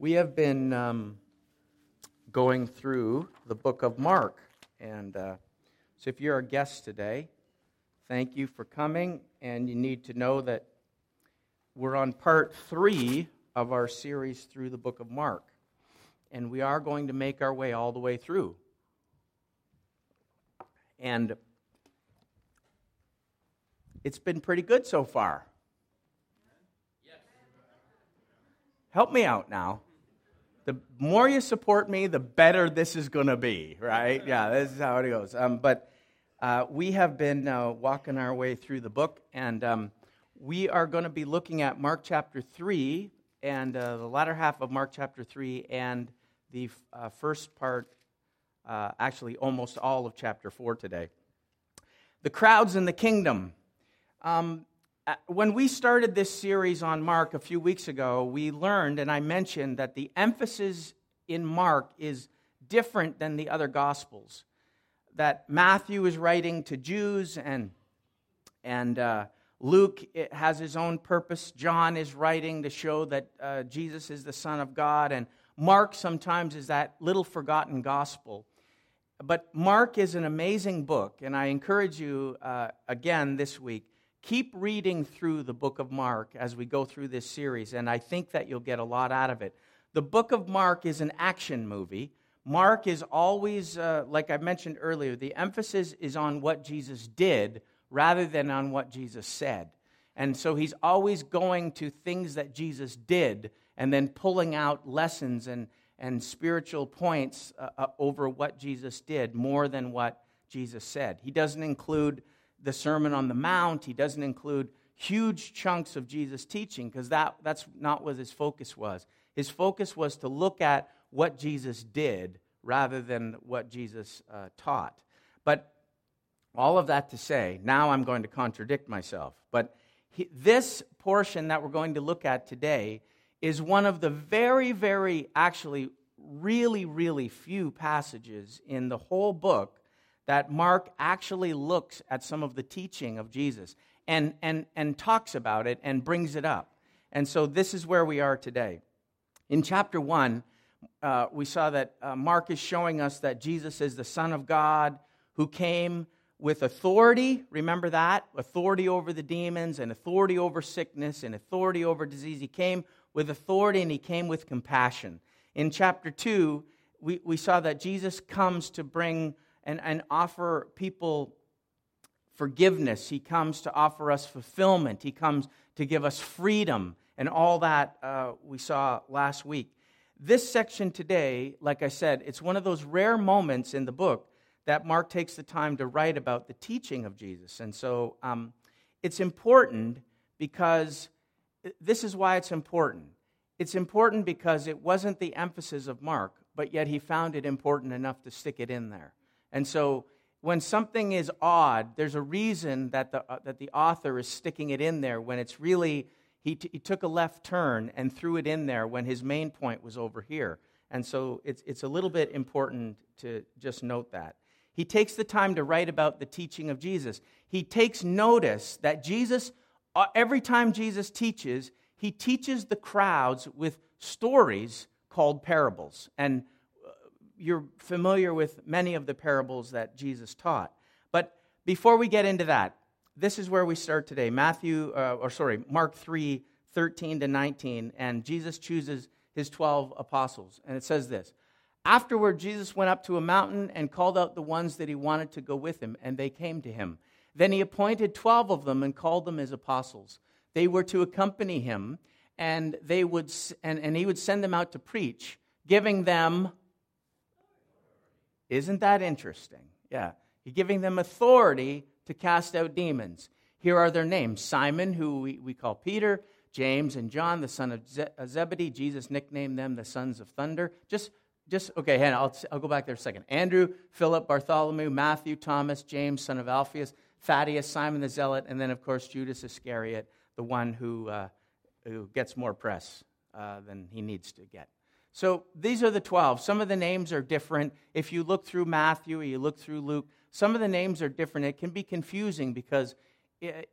We have been um, going through the book of Mark. And uh, so if you're a guest today, thank you for coming. And you need to know that we're on part three of our series through the book of Mark. And we are going to make our way all the way through. And it's been pretty good so far. Help me out now the more you support me, the better this is going to be, right? Yeah, this is how it goes. Um, but uh, we have been uh, walking our way through the book, and um, we are going to be looking at Mark chapter 3 and uh, the latter half of Mark chapter 3 and the uh, first part, uh, actually, almost all of chapter 4 today. The crowds in the kingdom. Um, when we started this series on Mark a few weeks ago, we learned, and I mentioned, that the emphasis in Mark is different than the other Gospels. That Matthew is writing to Jews, and, and uh, Luke has his own purpose. John is writing to show that uh, Jesus is the Son of God, and Mark sometimes is that little forgotten gospel. But Mark is an amazing book, and I encourage you uh, again this week keep reading through the book of Mark as we go through this series, and I think that you'll get a lot out of it. The book of Mark is an action movie. Mark is always, uh, like I mentioned earlier, the emphasis is on what Jesus did rather than on what Jesus said. And so he's always going to things that Jesus did and then pulling out lessons and, and spiritual points uh, uh, over what Jesus did more than what Jesus said. He doesn't include the Sermon on the Mount. He doesn't include huge chunks of Jesus' teaching because that, that's not what his focus was. His focus was to look at what Jesus did rather than what Jesus uh, taught. But all of that to say, now I'm going to contradict myself. But he, this portion that we're going to look at today is one of the very, very, actually, really, really few passages in the whole book that Mark actually looks at some of the teaching of Jesus and, and, and talks about it and brings it up. And so this is where we are today. In chapter 1, uh, we saw that uh, Mark is showing us that Jesus is the Son of God who came with authority. Remember that? Authority over the demons and authority over sickness and authority over disease. He came with authority and he came with compassion. In chapter 2, we, we saw that Jesus comes to bring and, and offer people forgiveness. He comes to offer us fulfillment. He comes to give us freedom and all that uh, we saw last week. This section today, like I said, it's one of those rare moments in the book that Mark takes the time to write about the teaching of Jesus. And so um, it's important because this is why it's important. It's important because it wasn't the emphasis of Mark, but yet he found it important enough to stick it in there. And so when something is odd, there's a reason that the, uh, that the author is sticking it in there when it's really, he, t- he took a left turn and threw it in there when his main point was over here. And so it's, it's a little bit important to just note that. He takes the time to write about the teaching of Jesus. He takes notice that Jesus, uh, every time Jesus teaches, he teaches the crowds with stories called parables. And you're familiar with many of the parables that Jesus taught. But before we get into that, this is where we start today. Matthew, uh, or sorry, Mark 3 13 to 19. And Jesus chooses his 12 apostles. And it says this Afterward, Jesus went up to a mountain and called out the ones that he wanted to go with him, and they came to him. Then he appointed 12 of them and called them his apostles. They were to accompany him, and, they would, and, and he would send them out to preach, giving them isn't that interesting? Yeah. He's giving them authority to cast out demons. Here are their names Simon, who we, we call Peter, James and John, the son of Ze- Zebedee. Jesus nicknamed them the sons of thunder. Just, just okay, Hannah, I'll, I'll go back there a second. Andrew, Philip, Bartholomew, Matthew, Thomas, James, son of Alphaeus, Thaddeus, Simon the Zealot, and then, of course, Judas Iscariot, the one who, uh, who gets more press uh, than he needs to get. So these are the 12. Some of the names are different. If you look through Matthew or you look through Luke, some of the names are different. It can be confusing because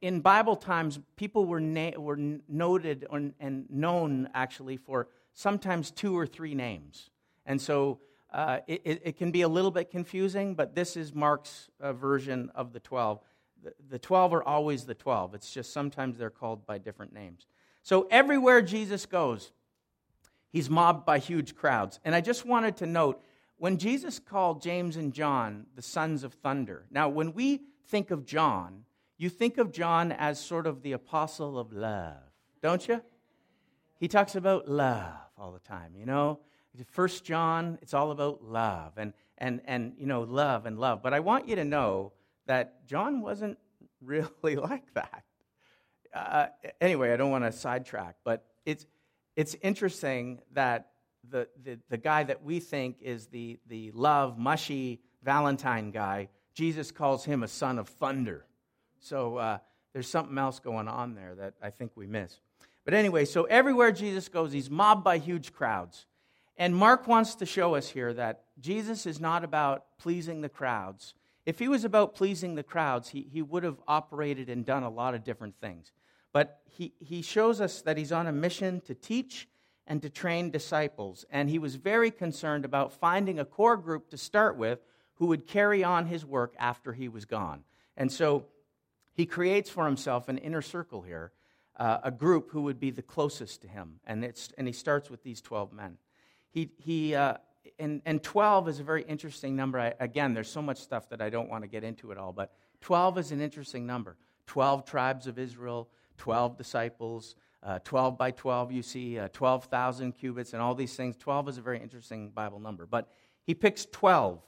in Bible times, people were, na- were noted and known actually for sometimes two or three names. And so uh, it, it, can be a little bit confusing, but this is Mark's uh, version of the 12. The, the 12 are always the 12. It's just sometimes they're called by different names. So everywhere Jesus goes, he's mobbed by huge crowds. And I just wanted to note when Jesus called James and John the sons of thunder, now when we think of John, you think of John as sort of the apostle of love, don't you? He talks about love all the time, you know? First John, it's all about love and, and, and, you know, love and love. But I want you to know that John wasn't really like that. Uh, anyway, I don't want to sidetrack, but it's, it's interesting that the, the, the guy that we think is the, the love, mushy Valentine guy, Jesus calls him a son of thunder. So uh, there's something else going on there that I think we miss. But anyway, so everywhere Jesus goes, he's mobbed by huge crowds. And Mark wants to show us here that Jesus is not about pleasing the crowds. If he was about pleasing the crowds, he, he would have operated and done a lot of different things. But he, he shows us that he's on a mission to teach and to train disciples. And he was very concerned about finding a core group to start with who would carry on his work after he was gone. And so he creates for himself an inner circle here, uh, a group who would be the closest to him. And, it's, and he starts with these 12 men. He, he, uh, and, and 12 is a very interesting number. I, again, there's so much stuff that I don't want to get into it all, but 12 is an interesting number. 12 tribes of Israel, 12 disciples, uh, 12 by 12, you see uh, 12,000 cubits and all these things. 12 is a very interesting Bible number. But he picks 12.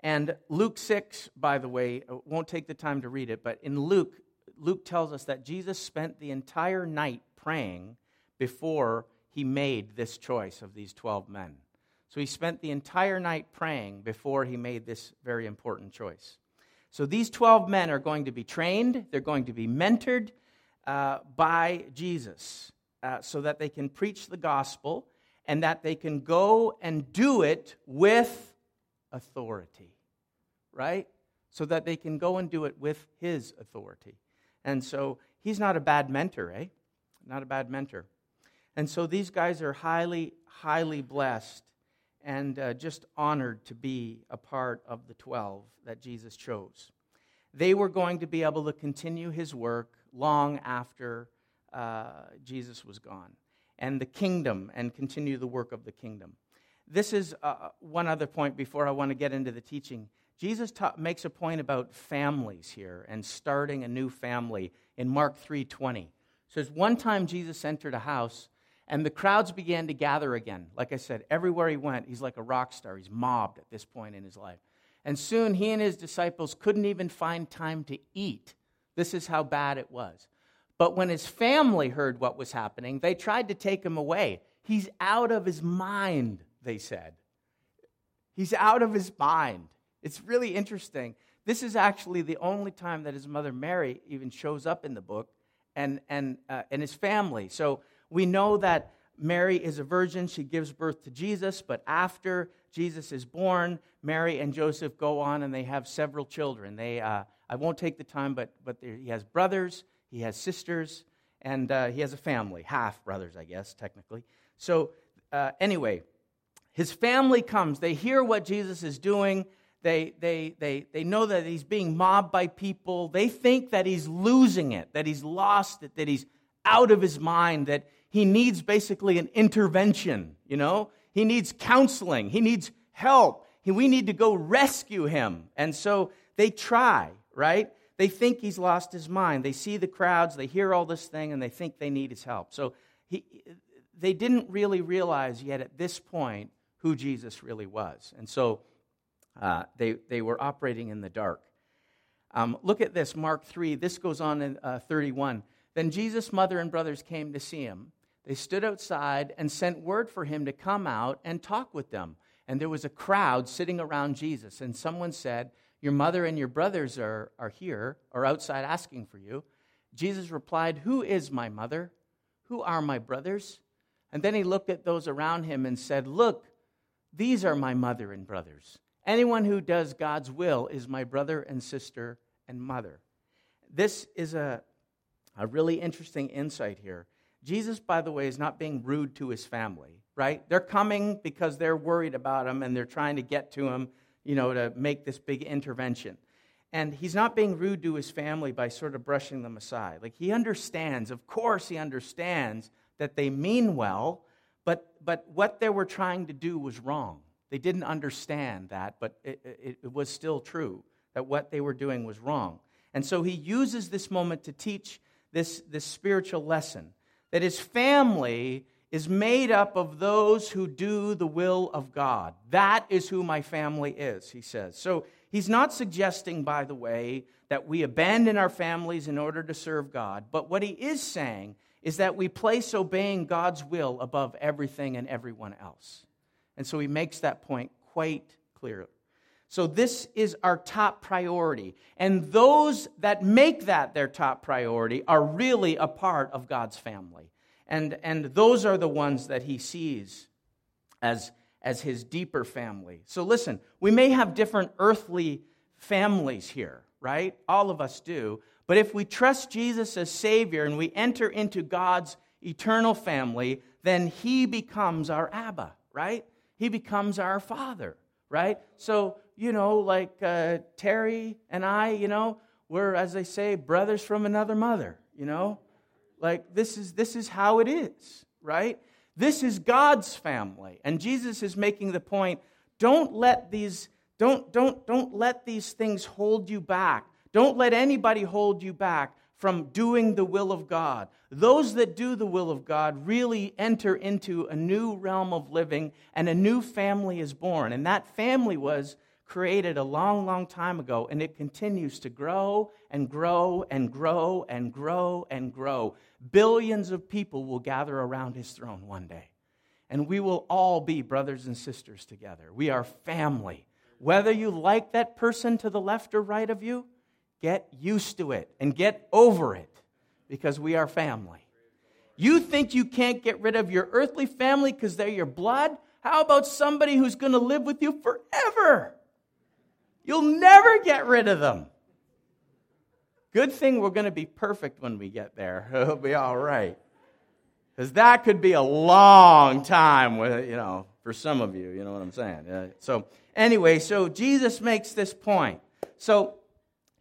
And Luke 6, by the way, uh, won't take the time to read it, but in Luke, Luke tells us that Jesus spent the entire night praying before he made this choice of these 12 men. So he spent the entire night praying before he made this very important choice. So these 12 men are going to be trained, they're going to be mentored, uh, by Jesus uh, so that they can preach the gospel and that they can go and do it with authority, right? So that they can go and do it with his authority. And so he's not a bad mentor, eh? Not a bad mentor. And so these guys are highly, highly blessed and uh, just honored to be a part of the 12 that Jesus chose. They were going to be able to continue his work long after uh, Jesus was gone, and the kingdom, and continue the work of the kingdom. This is uh, one other point before I want to get into the teaching. Jesus ta- makes a point about families here and starting a new family in Mark 3:20. says one time Jesus entered a house and the crowds began to gather again. Like I said, everywhere he went, he's like a rock star. He's mobbed at this point in his life. And soon he and his disciples couldn't even find time to eat this is how bad it was. But when his family heard what was happening, they tried to take him away. He's out of his mind, they said. He's out of his mind. It's really interesting. This is actually the only time that his mother Mary even shows up in the book and, and, uh, and his family. So we know that Mary is a virgin. She gives birth to Jesus, but after Jesus is born, Mary and Joseph go on and they have several children. They, uh, I won't take the time, but, but he has brothers, he has sisters, and uh, he has a family, half brothers, I guess, technically. So, uh, anyway, his family comes. They hear what Jesus is doing. They, they, they, they know that he's being mobbed by people. They think that he's losing it, that he's lost it, that he's out of his mind, that he needs basically an intervention, you know? He needs counseling, he needs help. He, we need to go rescue him. And so they try right? They think he's lost his mind. They see the crowds, they hear all this thing, and they think they need his help. So he, they didn't really realize yet at this point who Jesus really was. And so uh, they, they were operating in the dark. Um, look at this, Mark 3. This goes on in uh, 31. Then Jesus' mother and brothers came to see him. They stood outside and sent word for him to come out and talk with them. And there was a crowd sitting around Jesus. And someone said, your mother and your brothers are, are here, or outside asking for you. Jesus replied, Who is my mother? Who are my brothers? And then he looked at those around him and said, Look, these are my mother and brothers. Anyone who does God's will is my brother and sister and mother. This is a, a really interesting insight here. Jesus, by the way, is not being rude to his family, right? They're coming because they're worried about him and they're trying to get to him, you know, to make this big intervention. And he's not being rude to his family by sort of brushing them aside. Like he understands, of course, he understands that they mean well, but, but what they were trying to do was wrong. They didn't understand that, but it, it, it was still true that what they were doing was wrong. And so he uses this moment to teach this, this spiritual lesson that his family is made up of those who do the will of God. That is who my family is, he says. So he's not suggesting, by the way, that we abandon our families in order to serve God, but what he is saying is that we place obeying God's will above everything and everyone else. And so he makes that point quite clearly. So, this is our top priority. And those that make that their top priority are really a part of God's family. And, and those are the ones that he sees as, as his deeper family. So, listen, we may have different earthly families here, right? All of us do. But if we trust Jesus as Savior and we enter into God's eternal family, then he becomes our Abba, right? He becomes our Father, right? So, you know, like uh, Terry and I, you know, we're, as they say, brothers from another mother, you know? Like, this is, this is how it is, right? This is God's family. And Jesus is making the point don't let these, don't, don't, don't let these things hold you back. Don't let anybody hold you back from doing the will of God. Those that do the will of God really enter into a new realm of living, and a new family is born. And that family was created a long, long time ago, and it continues to grow and grow and grow and grow and grow. Billions of people will gather around his throne one day, and we will all be brothers and sisters together. We are family. Whether you like that person to the left or right of you, get used to it and get over it because we are family. You think you can't get rid of your earthly family because they're your blood? How about somebody who's going to live with you forever? You'll never get rid of them. Good thing we're going to be perfect when we get there. It'll be all right. Because that could be a long time, with, you know, for some of you. You know what I'm saying? so, anyway, so Jesus makes this point. So,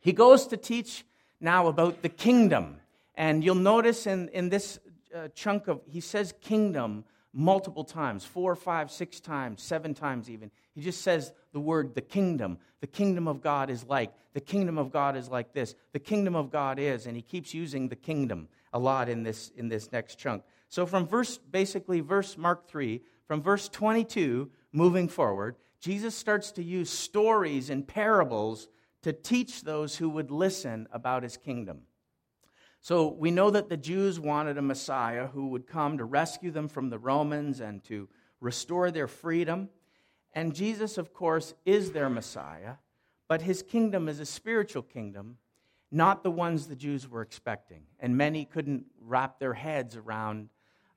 he goes to teach now about the kingdom. And you'll notice in, in this uh, chunk of, he says kingdom multiple times four, five, six times, seven times even. He just says the word the kingdom. The kingdom of God is like, the kingdom of God is like this, the kingdom of God is, and he keeps using the kingdom a lot in this, in this next chunk. So from verse, basically, verse Mark 3, from verse 22 moving forward, Jesus starts to use stories and parables to teach those who would listen about his kingdom. So we know that the Jews wanted a Messiah who would come to rescue them from the Romans and to restore their freedom. And Jesus, of course, is their Messiah, but his kingdom is a spiritual kingdom, not the ones the Jews were expecting. And many couldn't wrap their heads around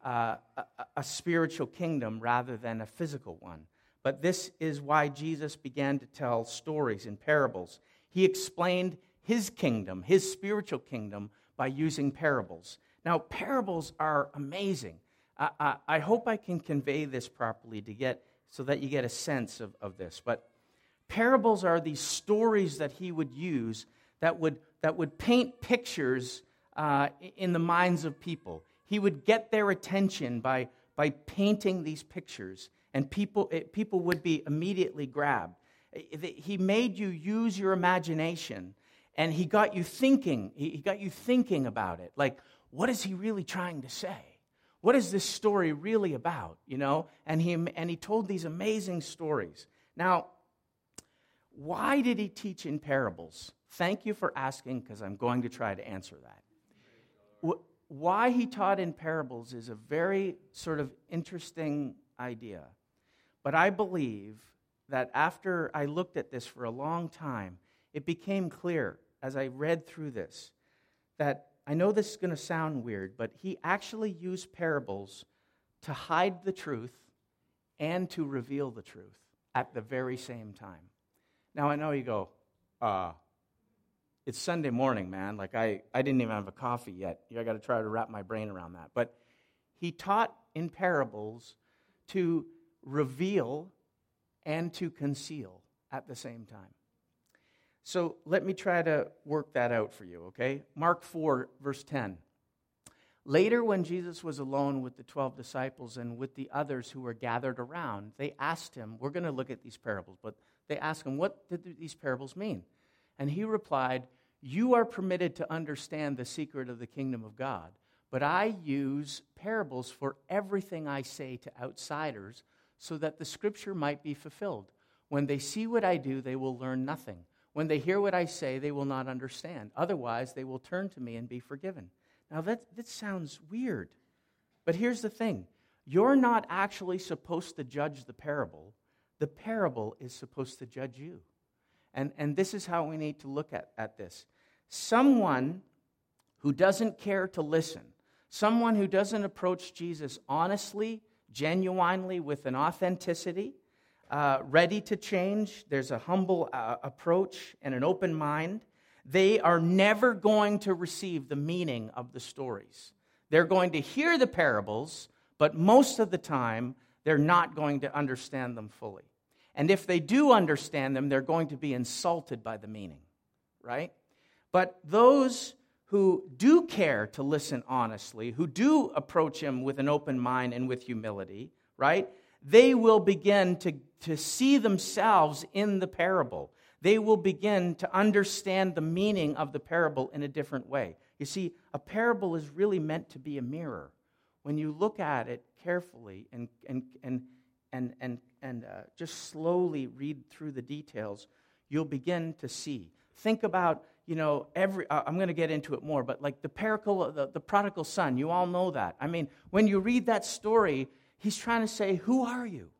uh, a, a spiritual kingdom rather than a physical one. But this is why Jesus began to tell stories and parables. He explained his kingdom, his spiritual kingdom, by using parables. Now, parables are amazing. I, I, I, hope I can convey this properly to get so that you get a sense of, of this. But parables are these stories that he would use that would, that would paint pictures uh, in the minds of people. He would get their attention by, by painting these pictures, and people, it, people would be immediately grabbed. He made you use your imagination and he got you thinking he got you thinking about it like what is he really trying to say what is this story really about you know? And he and he told these amazing stories. Now why did he teach in parables? Thank you for asking because i'm going to try to answer that. Why he taught in parables is a very sort of interesting idea. But i believe that after i looked at this for a long time it became clear as I read through this that I know this is going to sound weird, but he actually used parables to hide the truth and to reveal the truth at the very same time. Now, I know you go, uh, it's Sunday morning, man. Like, I, I didn't even have a coffee yet. I got to try to wrap my brain around that. But he taught in parables to reveal and to conceal at the same time. So let me try to work that out for you, okay? Mark 4, verse 10. Later, when Jesus was alone with the 12 disciples and with the others who were gathered around, they asked him, We're going to look at these parables, but they asked him, What did these parables mean? And he replied, You are permitted to understand the secret of the kingdom of God, but I use parables for everything I say to outsiders so that the scripture might be fulfilled. When they see what I do, they will learn nothing. When they hear what I say, they will not understand. Otherwise, they will turn to me and be forgiven. Now, that, that sounds weird. But here's the thing you're not actually supposed to judge the parable, the parable is supposed to judge you. And, and this is how we need to look at, at this. Someone who doesn't care to listen, someone who doesn't approach Jesus honestly, genuinely, with an authenticity, uh, ready to change, there's a humble uh, approach and an open mind, they are never going to receive the meaning of the stories. They're going to hear the parables, but most of the time, they're not going to understand them fully. And if they do understand them, they're going to be insulted by the meaning, right? But those who do care to listen honestly, who do approach him with an open mind and with humility, right? They will begin to, to see themselves in the parable. They will begin to understand the meaning of the parable in a different way. You see, a parable is really meant to be a mirror. When you look at it carefully and, and, and, and, and, and uh, just slowly read through the details, you'll begin to see. Think about you know, every, uh, I'm going to get into it more, but like the parable, the, the prodigal son, you all know that. I mean, when you read that story, he's trying to say, Who are you?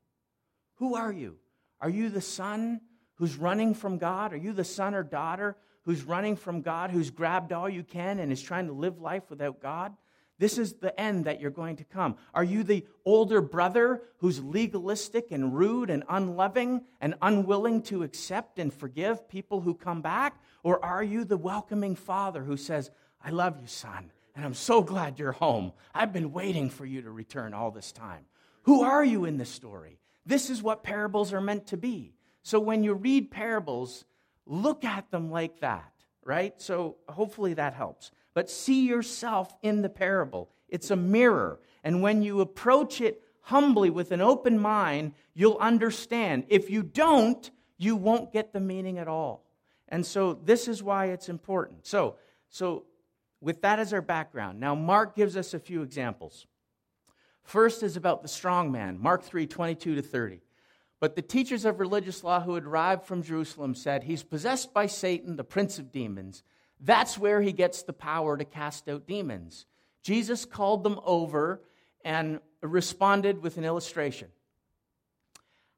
Who are you? Are you the son who's running from God? Are you the son or daughter who's running from God, who's grabbed all you can and is trying to live life without God? This is the end that you're going to come. Are you the older brother who's legalistic and rude and unloving and unwilling to accept and forgive people who come back? Or are you the welcoming father who says, I love you, son, and I'm so glad you're home. I've been waiting for you to return all this time. Who are you in this story? This is what parables are meant to be. So when you read parables, look at them like that, right? So hopefully that helps but see yourself in the parable. It's a mirror. And when you approach it humbly with an open mind, you'll understand. If you don't, you won't get the meaning at all. And so this is why it's important. So, so with that as our background, now Mark gives us a few examples. First is about the strong man, Mark 3 22 to 30. But the teachers of religious law who had arrived from Jerusalem said, He's possessed by Satan, the prince of demons. That's where he gets the power to cast out demons. Jesus called them over and responded with an illustration.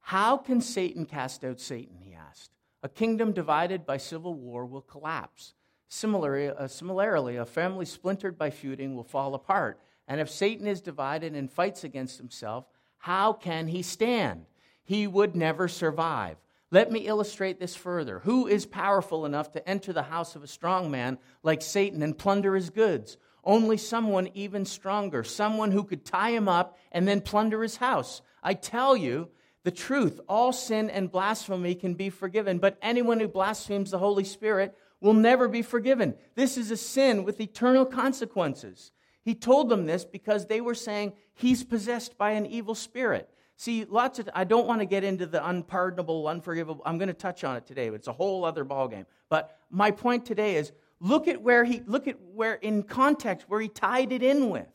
How can Satan cast out Satan? He asked. A kingdom divided by civil war will collapse. Similarly, uh, similarly, a family splintered by feuding will fall apart. And if Satan is divided and fights against himself, how can he stand? He would never survive. Let me illustrate this further. Who is powerful enough to enter the house of a strong man like Satan and plunder his goods? Only someone even stronger, someone who could tie him up and then plunder his house. I tell you the truth all sin and blasphemy can be forgiven, but anyone who blasphemes the Holy Spirit will never be forgiven. This is a sin with eternal consequences. He told them this because they were saying he's possessed by an evil spirit. See, lots of, I don't want to get into the unpardonable, unforgivable. I'm going to touch on it today, but it's a whole other ballgame. But my point today is look at where he, look at where in context, where he tied it in with.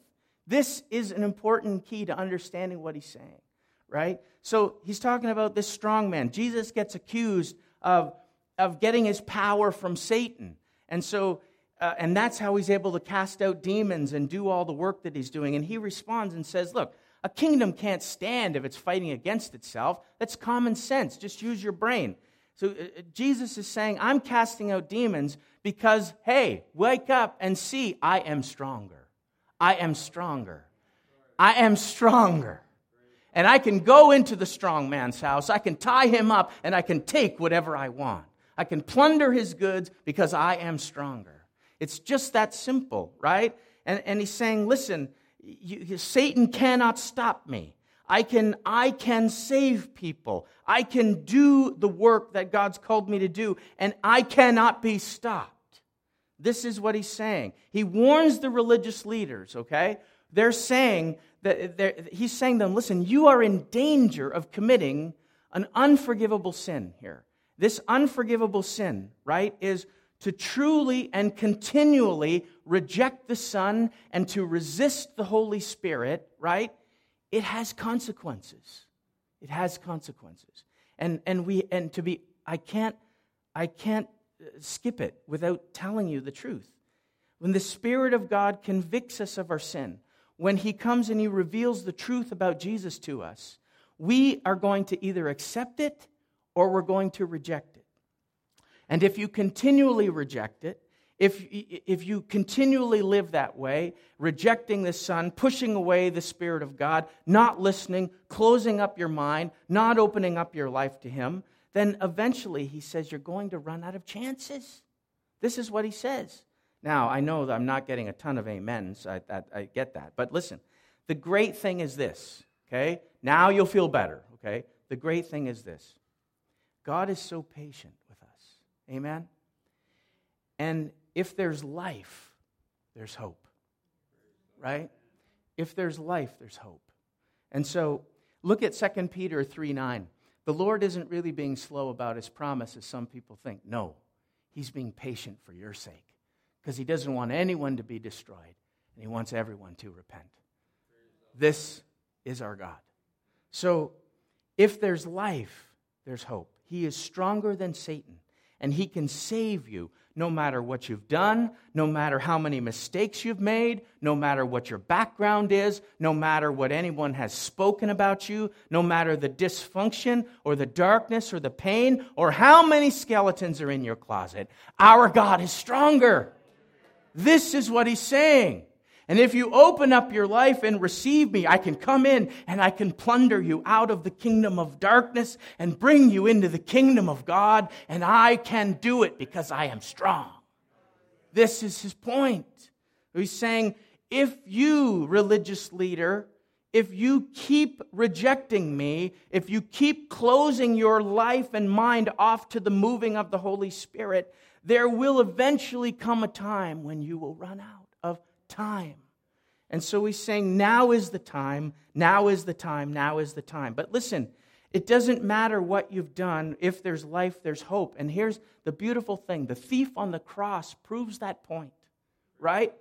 This is an important key to understanding what he's saying, right? So he's talking about this strong man. Jesus gets accused of, of getting his power from Satan. And so, uh, and that's how he's able to cast out demons and do all the work that he's doing. And he responds and says, Look, a kingdom can't stand if it's fighting against itself. That's common sense. Just use your brain. So uh, uh, Jesus is saying, I'm casting out demons because, hey, wake up and see, I am stronger. I am stronger. I am stronger. And I can go into the strong man's house, I can tie him up, and I can take whatever I want. I can plunder his goods because I am stronger. It's just that simple, right? And, and he's saying, listen, you, Satan cannot stop me. I can, I can save people. I can do the work that God's called me to do, and I cannot be stopped. This is what he's saying. He warns the religious leaders, okay? They're saying that he's saying to them, listen, you are in danger of committing an unforgivable sin here. This unforgivable sin, right, is to truly and continually reject the Son and to resist the Holy Spirit, right? It has consequences. It has consequences. And, and we and to be I can't I can't uh, skip it without telling you the truth. When the Spirit of God convicts us of our sin, when He comes and He reveals the truth about Jesus to us, we are going to either accept it or we're going to reject it. And if you continually reject it, if, if you continually live that way, rejecting the Son, pushing away the Spirit of God, not listening, closing up your mind, not opening up your life to Him, then eventually He says you're going to run out of chances. This is what He says. Now, I know that I'm not getting a ton of amens. I, I, I get that. But listen, the great thing is this, okay? Now you'll feel better, okay? The great thing is this God is so patient with us. Amen? And if there's life, there's hope. Right? If there's life, there's hope. And so look at 2 Peter 3 9. The Lord isn't really being slow about his promise, as some people think. No, he's being patient for your sake because he doesn't want anyone to be destroyed and he wants everyone to repent. This is our God. So if there's life, there's hope. He is stronger than Satan and he can save you no matter what you've done, no matter how many mistakes you've made, no matter what your background is, no matter what anyone has spoken about you, no matter the dysfunction or the darkness or the pain or how many skeletons are in your closet, our God is stronger. This is what he's saying. And if you open up your life and receive me, I can come in and I can plunder you out of the kingdom of darkness and bring you into the kingdom of God, and I can do it because I am strong. This is his point. He's saying, if you, religious leader, if you keep rejecting me, if you keep closing your life and mind off to the moving of the Holy Spirit, there will eventually come a time when you will run out time. And so he's saying, now is the time, now is the time, now is the time. But listen, it doesn't matter what you've done. If there's life, there's hope. And here's the beautiful thing the thief on the cross proves that point, right?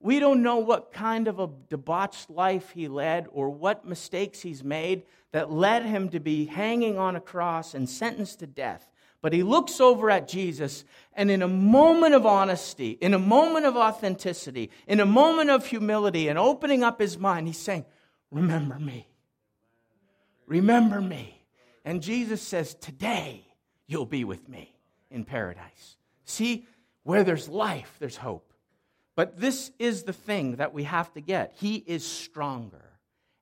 We don't know what kind of a debauched life he led or what mistakes he's made that led him to be hanging on a cross and sentenced to death. But he looks over at Jesus, and in a moment of honesty, in a moment of authenticity, in a moment of humility, and opening up his mind, he's saying, Remember me. Remember me. And Jesus says, Today you'll be with me in paradise. See, where there's life, there's hope. But this is the thing that we have to get. He is stronger,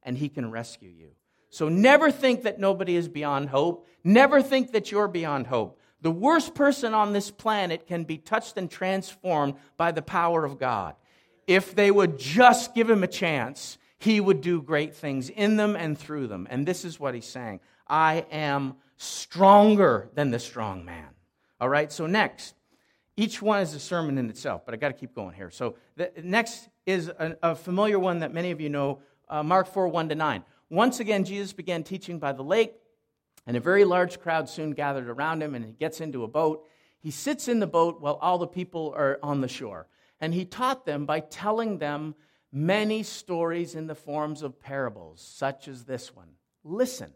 and he can rescue you. So never think that nobody is beyond hope. Never think that you're beyond hope. The worst person on this planet can be touched and transformed by the power of God. If they would just give him a chance, he would do great things in them and through them. And this is what he's saying I am stronger than the strong man. All right, so next, each one is a sermon in itself, but I got to keep going here. So the next is a, a familiar one that many of you know uh, Mark 4 1 to 9. Once again, Jesus began teaching by the lake, and a very large crowd soon gathered around him, and he gets into a boat. He sits in the boat while all the people are on the shore. And he taught them by telling them many stories in the forms of parables, such as this one. Listen.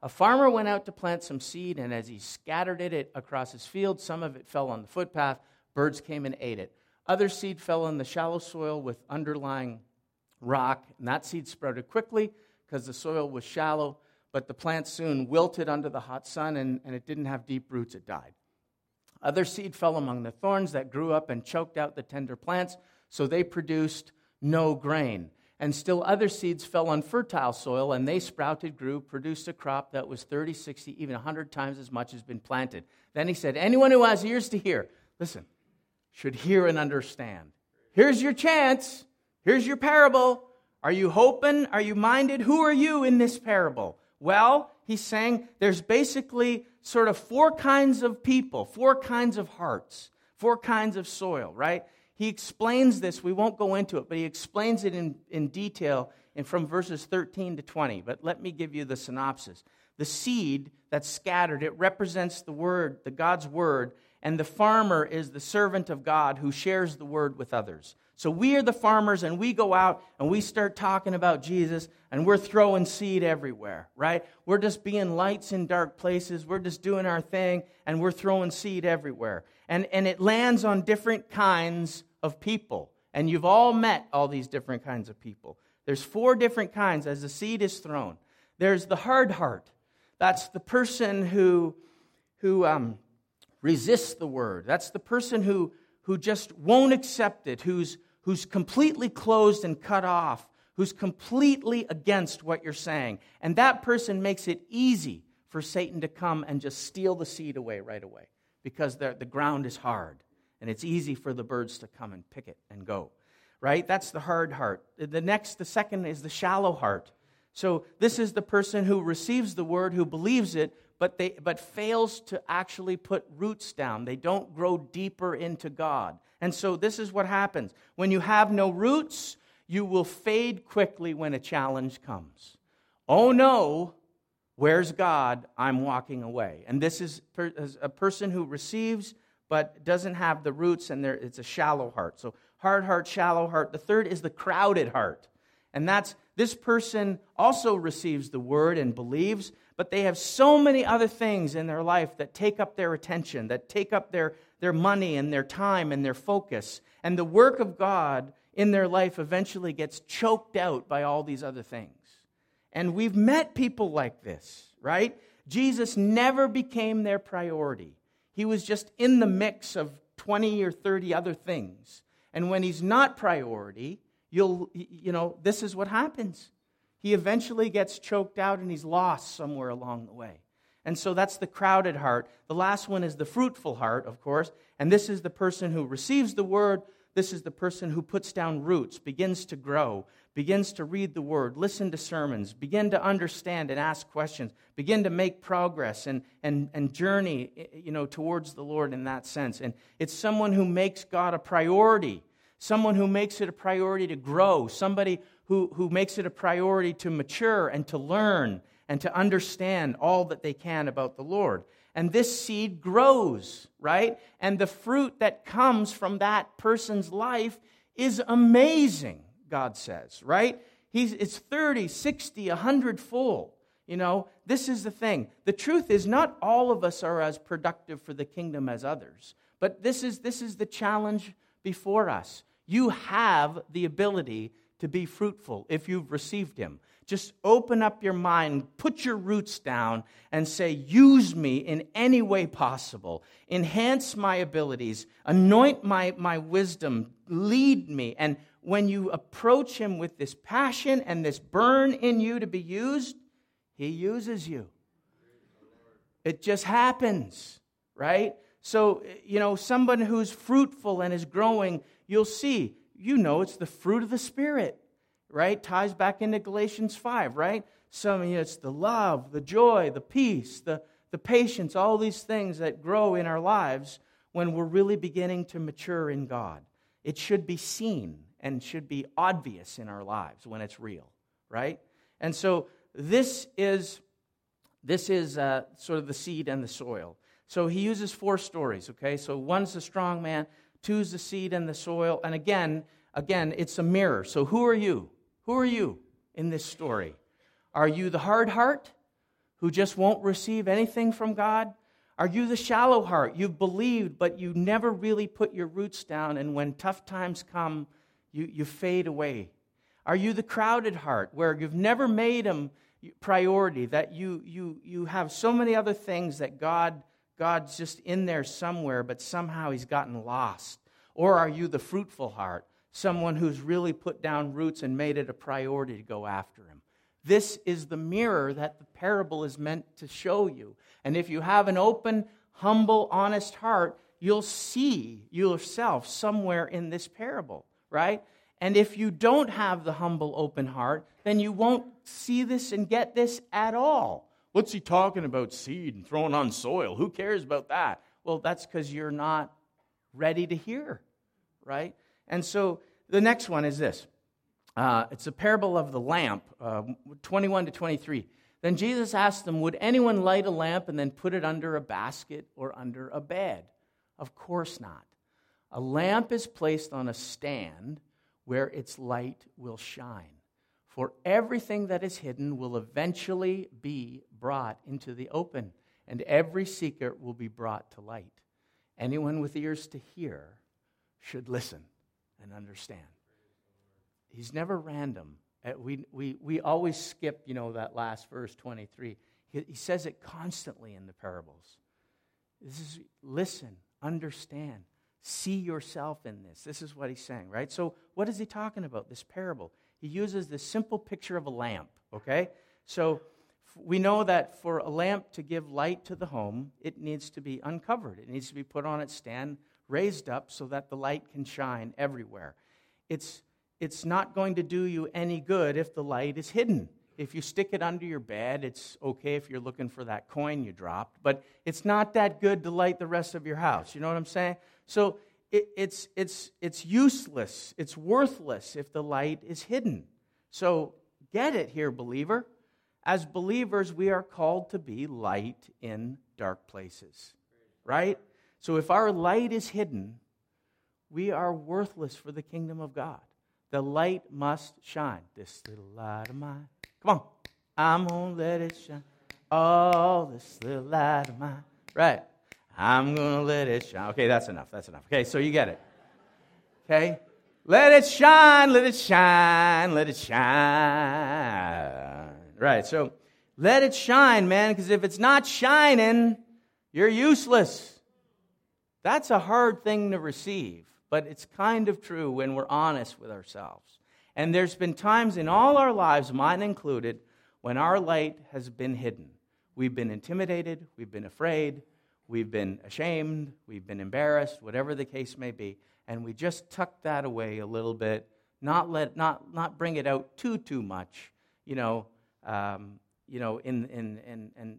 A farmer went out to plant some seed, and as he scattered it across his field, some of it fell on the footpath. Birds came and ate it. Other seed fell in the shallow soil with underlying rock, and that seed sprouted quickly because the soil was shallow, but the plant soon wilted under the hot sun and, and it didn't have deep roots, it died. Other seed fell among the thorns that grew up and choked out the tender plants, so they produced no grain. And still other seeds fell on fertile soil, and they sprouted, grew, produced a crop that was 30, 60, even 100 times as much as been planted. Then he said, Anyone who has ears to hear, listen, should hear and understand. Here's your chance. Here's your parable Are you hoping? Are you minded? Who are you in this parable? Well, he's saying there's basically sort of four kinds of people, four kinds of hearts, four kinds of soil, right? He explains this. We won't go into it, but he explains it in, in detail in, from verses 13 to 20. But let me give you the synopsis. The seed that's scattered, it represents the word, the God's word, and the farmer is the servant of God who shares the word with others. So we are the farmers and we go out and we start talking about Jesus and we're throwing seed everywhere, right? We're just being lights in dark places. We're just doing our thing and we're throwing seed everywhere. And, and it lands on different kinds of people. And you've all met all these different kinds of people. There's four different kinds as the seed is thrown. There's the hard heart. That's the person who, who um, resists the word. That's the person who, who just won't accept it, who's who's completely closed and cut off, who's completely against what you're saying. And that person makes it easy for Satan to come and just steal the seed away right away because the ground is hard and it's easy for the birds to come and pick it and go. Right? That's the hard heart. The next, the second is the shallow heart. So this is the person who receives the word, who believes it, but, they, but fails to actually put roots down. They don't grow deeper into God. And so this is what happens. When you have no roots, you will fade quickly when a challenge comes. Oh no, where's God? I'm walking away. And this is a person who receives but doesn't have the roots, and it's a shallow heart. So hard heart, shallow heart. The third is the crowded heart. And that's this person also receives the word and believes, but they have so many other things in their life that take up their attention, that take up their, their money and their time and their focus. And the work of God in their life eventually gets choked out by all these other things. And we've met people like this, right? Jesus never became their priority. He was just in the mix of 20 or 30 other things. And when he's not priority, you'll, you know, this is what happens he eventually gets choked out and he's lost somewhere along the way. And so that's the crowded heart. The last one is the fruitful heart, of course. And this is the person who receives the word. This is the person who puts down roots, begins to grow, begins to read the word, listen to sermons, begin to understand and ask questions, begin to make progress and, and, and journey eh, eh, you know, towards the Lord in that sense. And it's someone who makes God a priority, someone who makes it a priority to grow, somebody who, who makes it a priority to mature and to learn and to understand all that they can about the Lord. And this seed grows, right? And the fruit that comes from that person's life is amazing, God says, right? He's, it's 30, 60, 100 full. You know, this is the thing. The truth is, not all of us are as productive for the kingdom as others. But this is, this is the challenge before us. You have the ability to be fruitful if you've received Him. Just open up your mind, put your roots down, and say, Use me in any way possible. Enhance my abilities, anoint my, my wisdom, lead me. And when you approach Him with this passion and this burn in you to be used, He uses you. It just happens, right? So, you know, someone who's fruitful and is growing, you'll see you know it's the fruit of the Spirit, right? Ties back into Galatians 5, right? Some you know, it's the love, the joy, the peace, the, the patience, all these things that grow in our lives when we're really beginning to mature in God. It should be seen and should be obvious in our lives when it's real, right? And so this is this is uh, sort of the seed and the soil. So he uses four stories, okay? So one's the strong man, two's the seed and the soil. And again, again, it's a mirror. So who are you? Who are you in this story? Are you the hard heart who just won't receive anything from God? Are you the shallow heart? You've believed, but you never really put your roots down, and when tough times come, you, you fade away. Are you the crowded heart where you've never made them priority, that you, you, you have so many other things that God God's just in there somewhere, but somehow he's gotten lost? Or are you the fruitful heart, someone who's really put down roots and made it a priority to go after him? This is the mirror that the parable is meant to show you. And if you have an open, humble, honest heart, you'll see yourself somewhere in this parable, right? And if you don't have the humble, open heart, then you won't see this and get this at all. What's he talking about seed and throwing on soil? Who cares about that? Well, that's because you're not ready to hear, right? And so the next one is this uh, it's a parable of the lamp, uh, 21 to 23. Then Jesus asked them, Would anyone light a lamp and then put it under a basket or under a bed? Of course not. A lamp is placed on a stand where its light will shine. For everything that is hidden will eventually be brought into the open, and every secret will be brought to light. Anyone with ears to hear should listen and understand. He's never random. Uh, we, we, we always skip, you know, that last verse 23. He, he says it constantly in the parables. This is listen, understand, see yourself in this. This is what he's saying, right? So, what is he talking about? This parable. He uses the simple picture of a lamp, okay? So, we know that for a lamp to give light to the home, it needs to be uncovered. It needs to be put on its stand, raised up so that the light can shine everywhere. It's it's not going to do you any good if the light is hidden. If you stick it under your bed, it's okay if you're looking for that coin you dropped, but it's not that good to light the rest of your house. You know what I'm saying? So it, it's, it's, it's useless, it's worthless if the light is hidden. So get it here, believer. As believers, we are called to be light in dark places, right? So if our light is hidden, we are worthless for the kingdom of God. The light must shine. This little light of mine. Come on. I'm going to let it shine. Oh, this little light of mine. Right. I'm going to let it shine. Okay, that's enough. That's enough. Okay, so you get it. Okay? Let it shine, let it shine, let it shine. Right, so let it shine, man, because if it's not shining, you're useless. That's a hard thing to receive but it's kind of true when we're honest with ourselves. And there's been times in all our lives, mine included, when our light has been hidden. We've been intimidated, we've been afraid, we've been ashamed, we've been embarrassed, whatever the case may be, and we just tuck that away a little bit, not let not not bring it out too too much, you know, um, you know, in in in and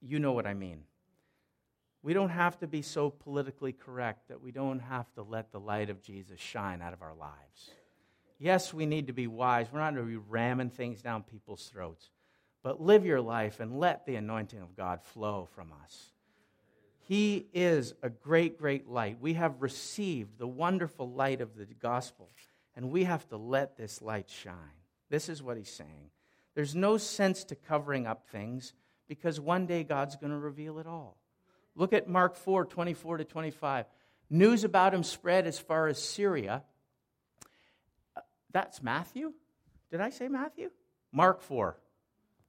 you know what I mean. We don't have to be so politically correct that we don't have to let the light of Jesus shine out of our lives. Yes, we need to be wise. We're not going to be ramming things down people's throats. But live your life and let the anointing of God flow from us. He is a great, great light. We have received the wonderful light of the gospel, and we have to let this light shine. This is what he's saying. There's no sense to covering up things because one day God's going to reveal it all. Look at Mark 4 24 to 25. News about him spread as far as Syria. Uh, that's Matthew? Did I say Matthew? Mark 4.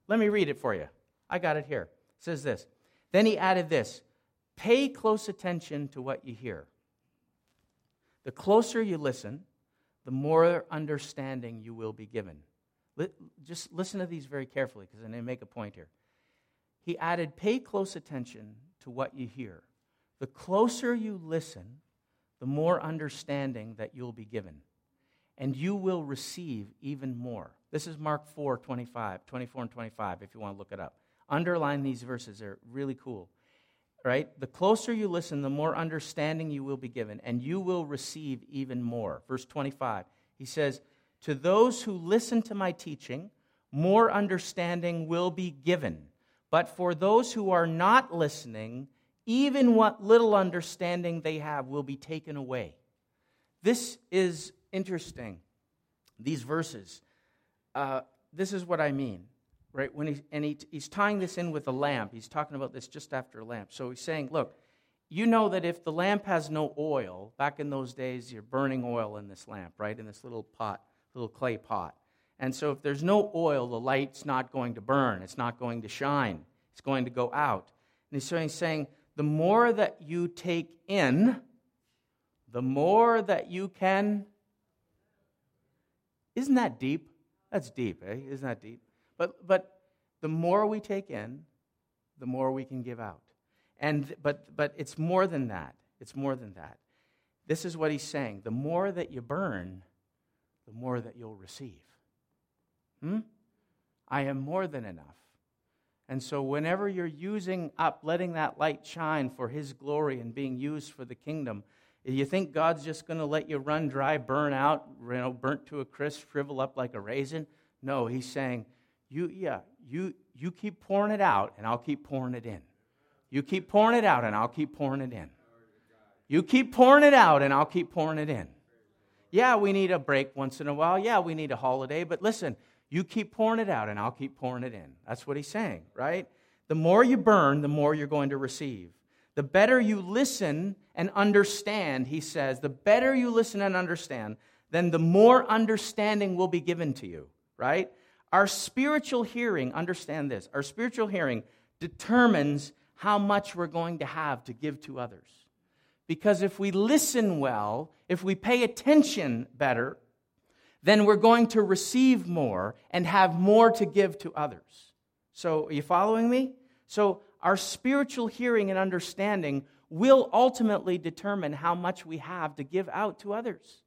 Let me read it for you. I got it here. It says this. Then he added this Pay close attention to what you hear. The closer you listen, the more understanding you will be given. Just listen to these very carefully because I'm going to make a point here. He added, Pay close attention to what you hear. The closer you listen, the more understanding that you'll be given. And you will receive even more. This is Mark 4 25, 24 and 25, if you want to look it up. Underline these verses, they're really cool. Right? The closer you listen, the more understanding you will be given, and you will receive even more. Verse 25, he says, To those who listen to my teaching, more understanding will be given. But for those who are not listening, even what little understanding they have will be taken away. This is interesting, these verses. Uh, this is what I mean, right? When he, and he, he's tying this in with a lamp. He's talking about this just after a lamp. So he's saying, look, you know that if the lamp has no oil, back in those days, you're burning oil in this lamp, right? In this little pot, little clay pot. And so if there's no oil, the light's not going to burn, it's not going to shine, it's going to go out. And so he's saying, the more that you take in, the more that you can. Isn't that deep? That's deep, eh? Isn't that deep? But, but the more we take in, the more we can give out. And, but, but it's more than that. It's more than that. This is what he's saying. The more that you burn, the more that you'll receive. Hmm? I am more than enough. And so, whenever you're using up, letting that light shine for His glory and being used for the kingdom, you think God's just going to let you run dry, burn out, you know, burnt to a crisp, shrivel up like a raisin? No, He's saying, you, yeah, you, you keep pouring it out, and I'll keep pouring it in. You keep pouring it out, and I'll keep pouring it in. You keep pouring it out, and I'll keep pouring it in. Yeah, we need a break once in a while. Yeah, we need a holiday. But listen, you keep pouring it out, and I'll keep pouring it in. That's what he's saying, right? The more you burn, the more you're going to receive. The better you listen and understand, he says, the better you listen and understand, then the more understanding will be given to you, right? Our spiritual hearing, understand this, our spiritual hearing determines how much we're going to have to give to others. Because if we listen well, if we pay attention better, then we're going to receive more and have more to give to others. So, are you following me? So, our spiritual hearing and understanding will ultimately determine how much we have to give out to others.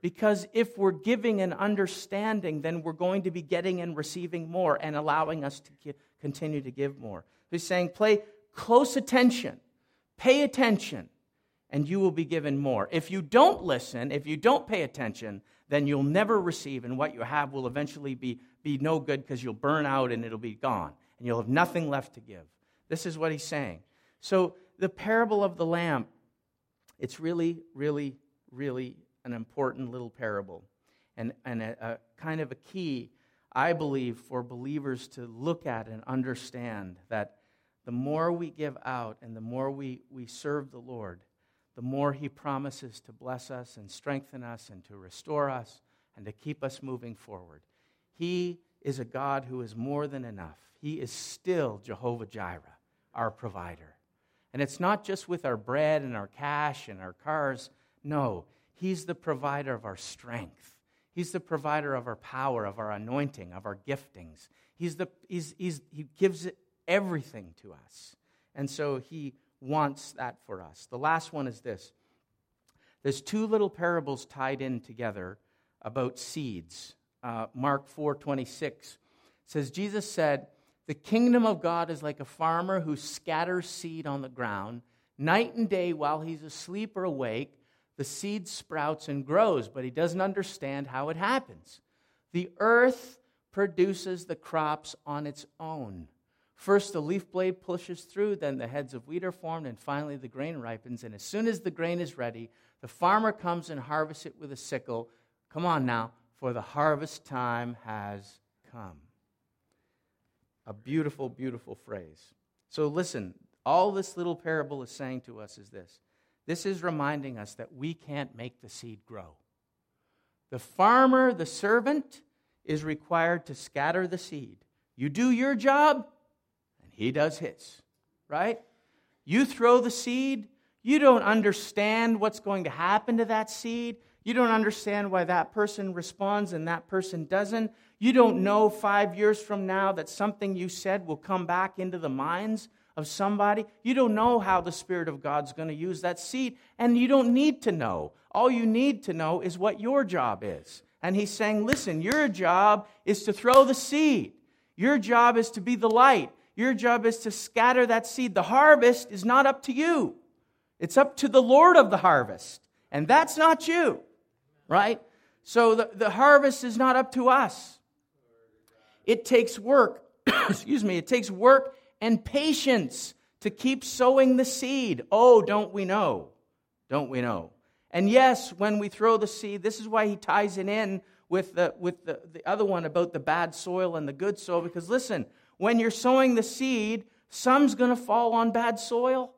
Because if we're giving and understanding, then we're going to be getting and receiving more and allowing us to continue to give more. He's saying, play close attention, pay attention, and you will be given more. If you don't listen, if you don't pay attention, then you'll never receive, and what you have will eventually be, be no good because you'll burn out and it'll be gone, and you'll have nothing left to give. This is what he's saying. So, the parable of the lamp, it's really, really, really an important little parable, and, and a, a kind of a key, I believe, for believers to look at and understand that the more we give out and the more we, we serve the Lord, the more He promises to bless us and strengthen us and to restore us and to keep us moving forward. He is a God who is more than enough. He is still Jehovah Jireh, our provider. And it's not just with our bread and our cash and our cars. No, He's the provider of our strength. He's the provider of our power, of our anointing, of our giftings. He's the, he's, he's, he gives everything to us. And so He wants that for us. The last one is this there's two little parables tied in together about seeds. Uh, Mark 4 26 says, Jesus said, The kingdom of God is like a farmer who scatters seed on the ground. Night and day, while he's asleep or awake, the seed sprouts and grows, but he doesn't understand how it happens. The earth produces the crops on its own. First, the leaf blade pushes through, then the heads of wheat are formed, and finally the grain ripens. And as soon as the grain is ready, the farmer comes and harvests it with a sickle. Come on now, for the harvest time has come. A beautiful, beautiful phrase. So listen, all this little parable is saying to us is this this is reminding us that we can't make the seed grow. The farmer, the servant, is required to scatter the seed. You do your job, and he does his, right? You throw the seed, you don't understand what's going to happen to that seed. You don't understand why that person responds and that person doesn't. You don't know five years from now that something you said will come back into the minds of somebody. You don't know how the Spirit of God's going to use that seed, and you don't need to know. All you need to know is what your job is. And he's saying, listen, your job is to throw the seed. Your job is to be the light. Your job is to scatter that seed. The harvest is not up to you, it's up to the Lord of the harvest. And that's not you, right? So the, the harvest is not up to us. It takes work, excuse me, it takes work and patience to keep sowing the seed. Oh, don't we know? Don't we know? And yes, when we throw the seed, this is why he ties it in with the, with the, the other one about the bad soil and the good soil, because listen, when you're sowing the seed, some's going to fall on bad soil,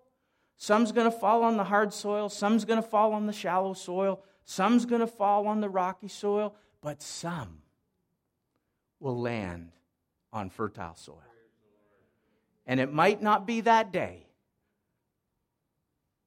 some's going to fall on the hard soil, some's going to fall on the shallow soil, some's going to fall on the rocky soil, but some will land on fertile soil. And it might not be that day.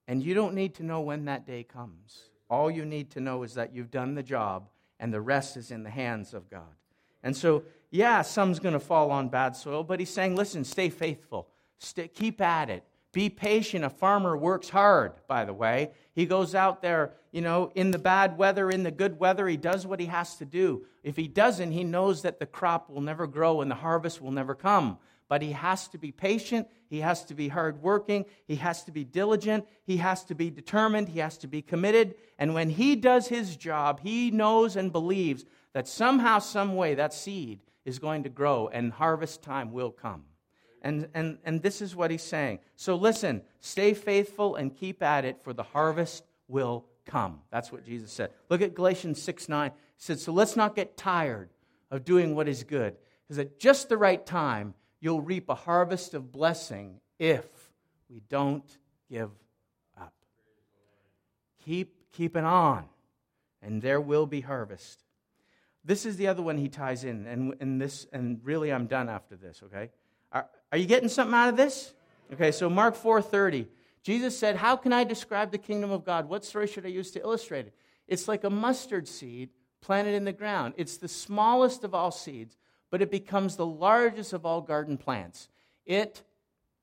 And you don't need to know when that day comes. All you need to know is that you've done the job and the rest is in the hands of God. And so yeah, some's going to fall on bad soil, but he's saying, listen, stay faithful. Stay, keep at it. Be patient. A farmer works hard, by the way. He goes out there, you know, in the bad weather, in the good weather, he does what he has to do. If he doesn't, he knows that the crop will never grow and the harvest will never come. But he has to be patient, he has to be hardworking, he has to be diligent, he has to be determined, he has to be committed. And when he does his job, he knows and believes that somehow, some way, that seed is going to grow and harvest time will come. And, and, and this is what he's saying. So listen, stay faithful and keep at it, for the harvest will come. That's what Jesus said. Look at Galatians 6 9. He said, So let's not get tired of doing what is good, because at just the right time, you'll reap a harvest of blessing if we don't give up. Keep keeping on, and there will be harvest. This is the other one he ties in, and, and this, and really I'm done after this, okay? Are, are you getting something out of this? Okay, so Mark 4:30. Jesus said, How can I describe the kingdom of God? What story should I use to illustrate it? It's like a mustard seed planted in the ground. It's the smallest of all seeds, but it becomes the largest of all garden plants. It,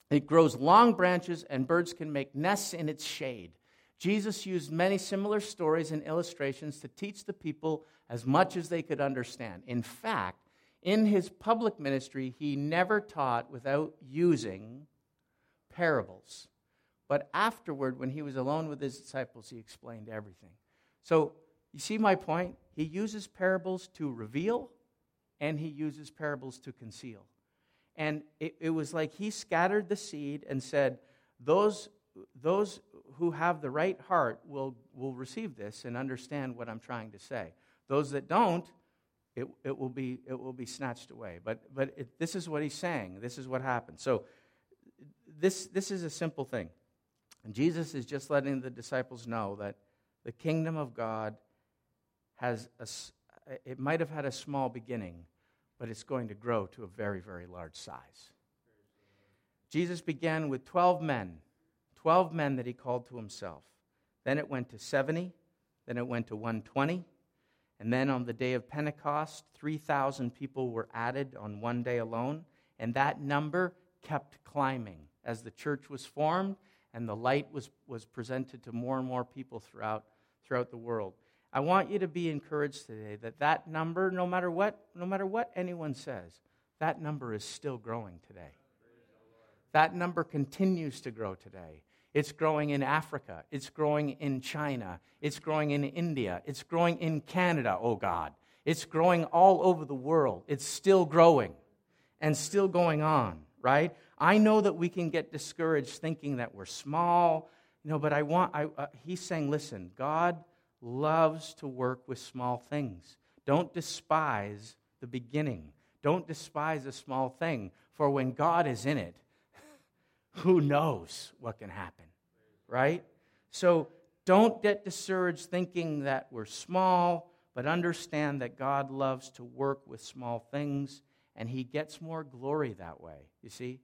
it grows long branches, and birds can make nests in its shade. Jesus used many similar stories and illustrations to teach the people as much as they could understand. In fact, in his public ministry, he never taught without using parables. But afterward, when he was alone with his disciples, he explained everything. So, you see my point? He uses parables to reveal, and he uses parables to conceal. And it, it was like he scattered the seed and said, Those, those who have the right heart will, will receive this and understand what I'm trying to say. Those that don't, it, it, will, be, it will be snatched away. But, but it, this is what he's saying. This is what happens. So, this, this is a simple thing. And Jesus is just letting the disciples know that the kingdom of God has a, it might have had a small beginning, but it's going to grow to a very, very large size. Jesus began with 12 men, 12 men that he called to himself. Then it went to 70, then it went to 120, and then on the day of Pentecost, 3,000 people were added on one day alone. And that number kept climbing as the church was formed and the light was, was presented to more and more people throughout, throughout the world. I want you to be encouraged today that that number, no matter what, no matter what anyone says, that number is still growing today. That number continues to grow today. It's growing in Africa. It's growing in China. It's growing in India. It's growing in Canada, oh God. It's growing all over the world. It's still growing and still going on, right? I know that we can get discouraged thinking that we're small, you know, but I want, I, uh, he's saying, listen, God loves to work with small things. Don't despise the beginning. Don't despise a small thing, for when God is in it, who knows what can happen, right? So don't get discouraged thinking that we're small, but understand that God loves to work with small things, and He gets more glory that way. You see?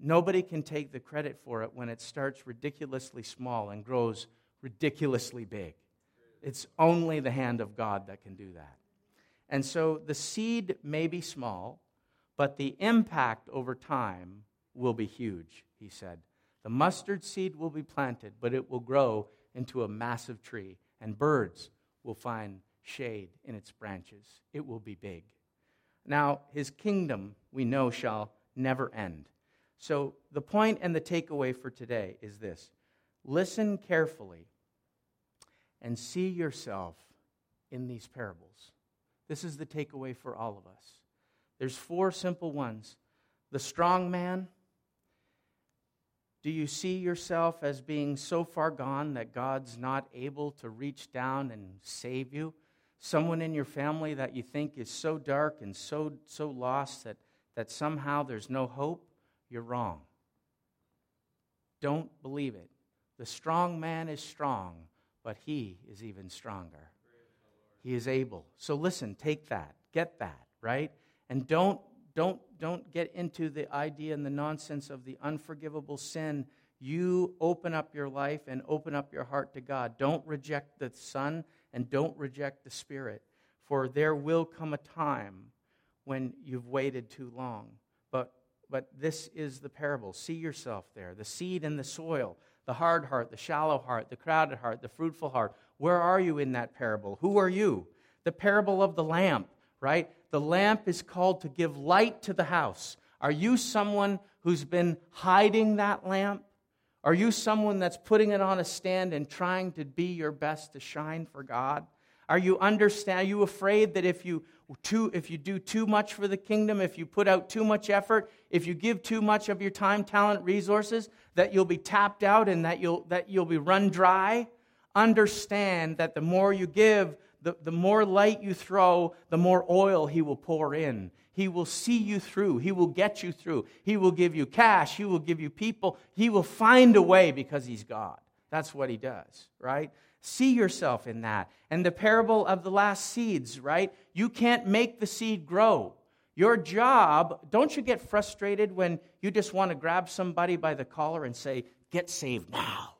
Nobody can take the credit for it when it starts ridiculously small and grows ridiculously big. It's only the hand of God that can do that. And so the seed may be small, but the impact over time will be huge he said. The mustard seed will be planted, but it will grow into a massive tree, and birds will find shade in its branches. It will be big. Now, his kingdom, we know, shall never end. So, the point and the takeaway for today is this listen carefully and see yourself in these parables. This is the takeaway for all of us. There's four simple ones the strong man, do you see yourself as being so far gone that God's not able to reach down and save you? Someone in your family that you think is so dark and so, so lost that, that somehow there's no hope? You're wrong. Don't believe it. The strong man is strong, but he is even stronger. He is able. So listen, take that, get that, right? And don't don't, don't get into the idea and the nonsense of the unforgivable sin. You open up your life and open up your heart to God. Don't reject the Son and don't reject the Spirit, for there will come a time when you've waited too long. But but this is the parable. See yourself there. The seed in the soil, the hard heart, the shallow heart, the crowded heart, the fruitful heart. Where are you in that parable? Who are you? The parable of the lamp, right? The lamp is called to give light to the house. Are you someone who's been hiding that lamp? Are you someone that's putting it on a stand and trying to be your best to shine for God? Are you understand? Are you afraid that if you too, if you do too much for the kingdom, if you put out too much effort, if you give too much of your time, talent, resources, that you'll be tapped out and that you'll that you'll be run dry? Understand that the more you give, the, the more light you throw, the more oil he will pour in. He will see you through. He will get you through. He will give you cash. He will give you people. He will find a way because he's God. That's what he does, right? See yourself in that. And the parable of the last seeds, right? You can't make the seed grow. Your job, don't you get frustrated when you just want to grab somebody by the collar and say, Get saved now?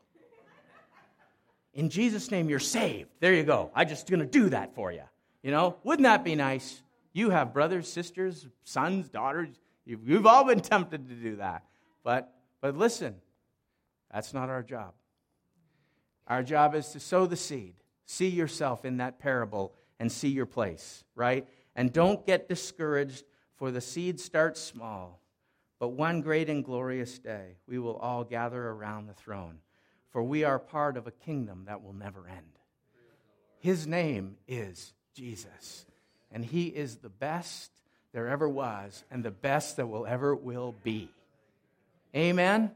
In Jesus' name, you're saved. There you go. I'm just going to do that for you. You know, wouldn't that be nice? You have brothers, sisters, sons, daughters. You've all been tempted to do that. But, but listen, that's not our job. Our job is to sow the seed. See yourself in that parable and see your place, right? And don't get discouraged, for the seed starts small. But one great and glorious day, we will all gather around the throne, for we are part of a kingdom that will never end. His name is Jesus, and He is the best there ever was and the best that will ever will be. Amen.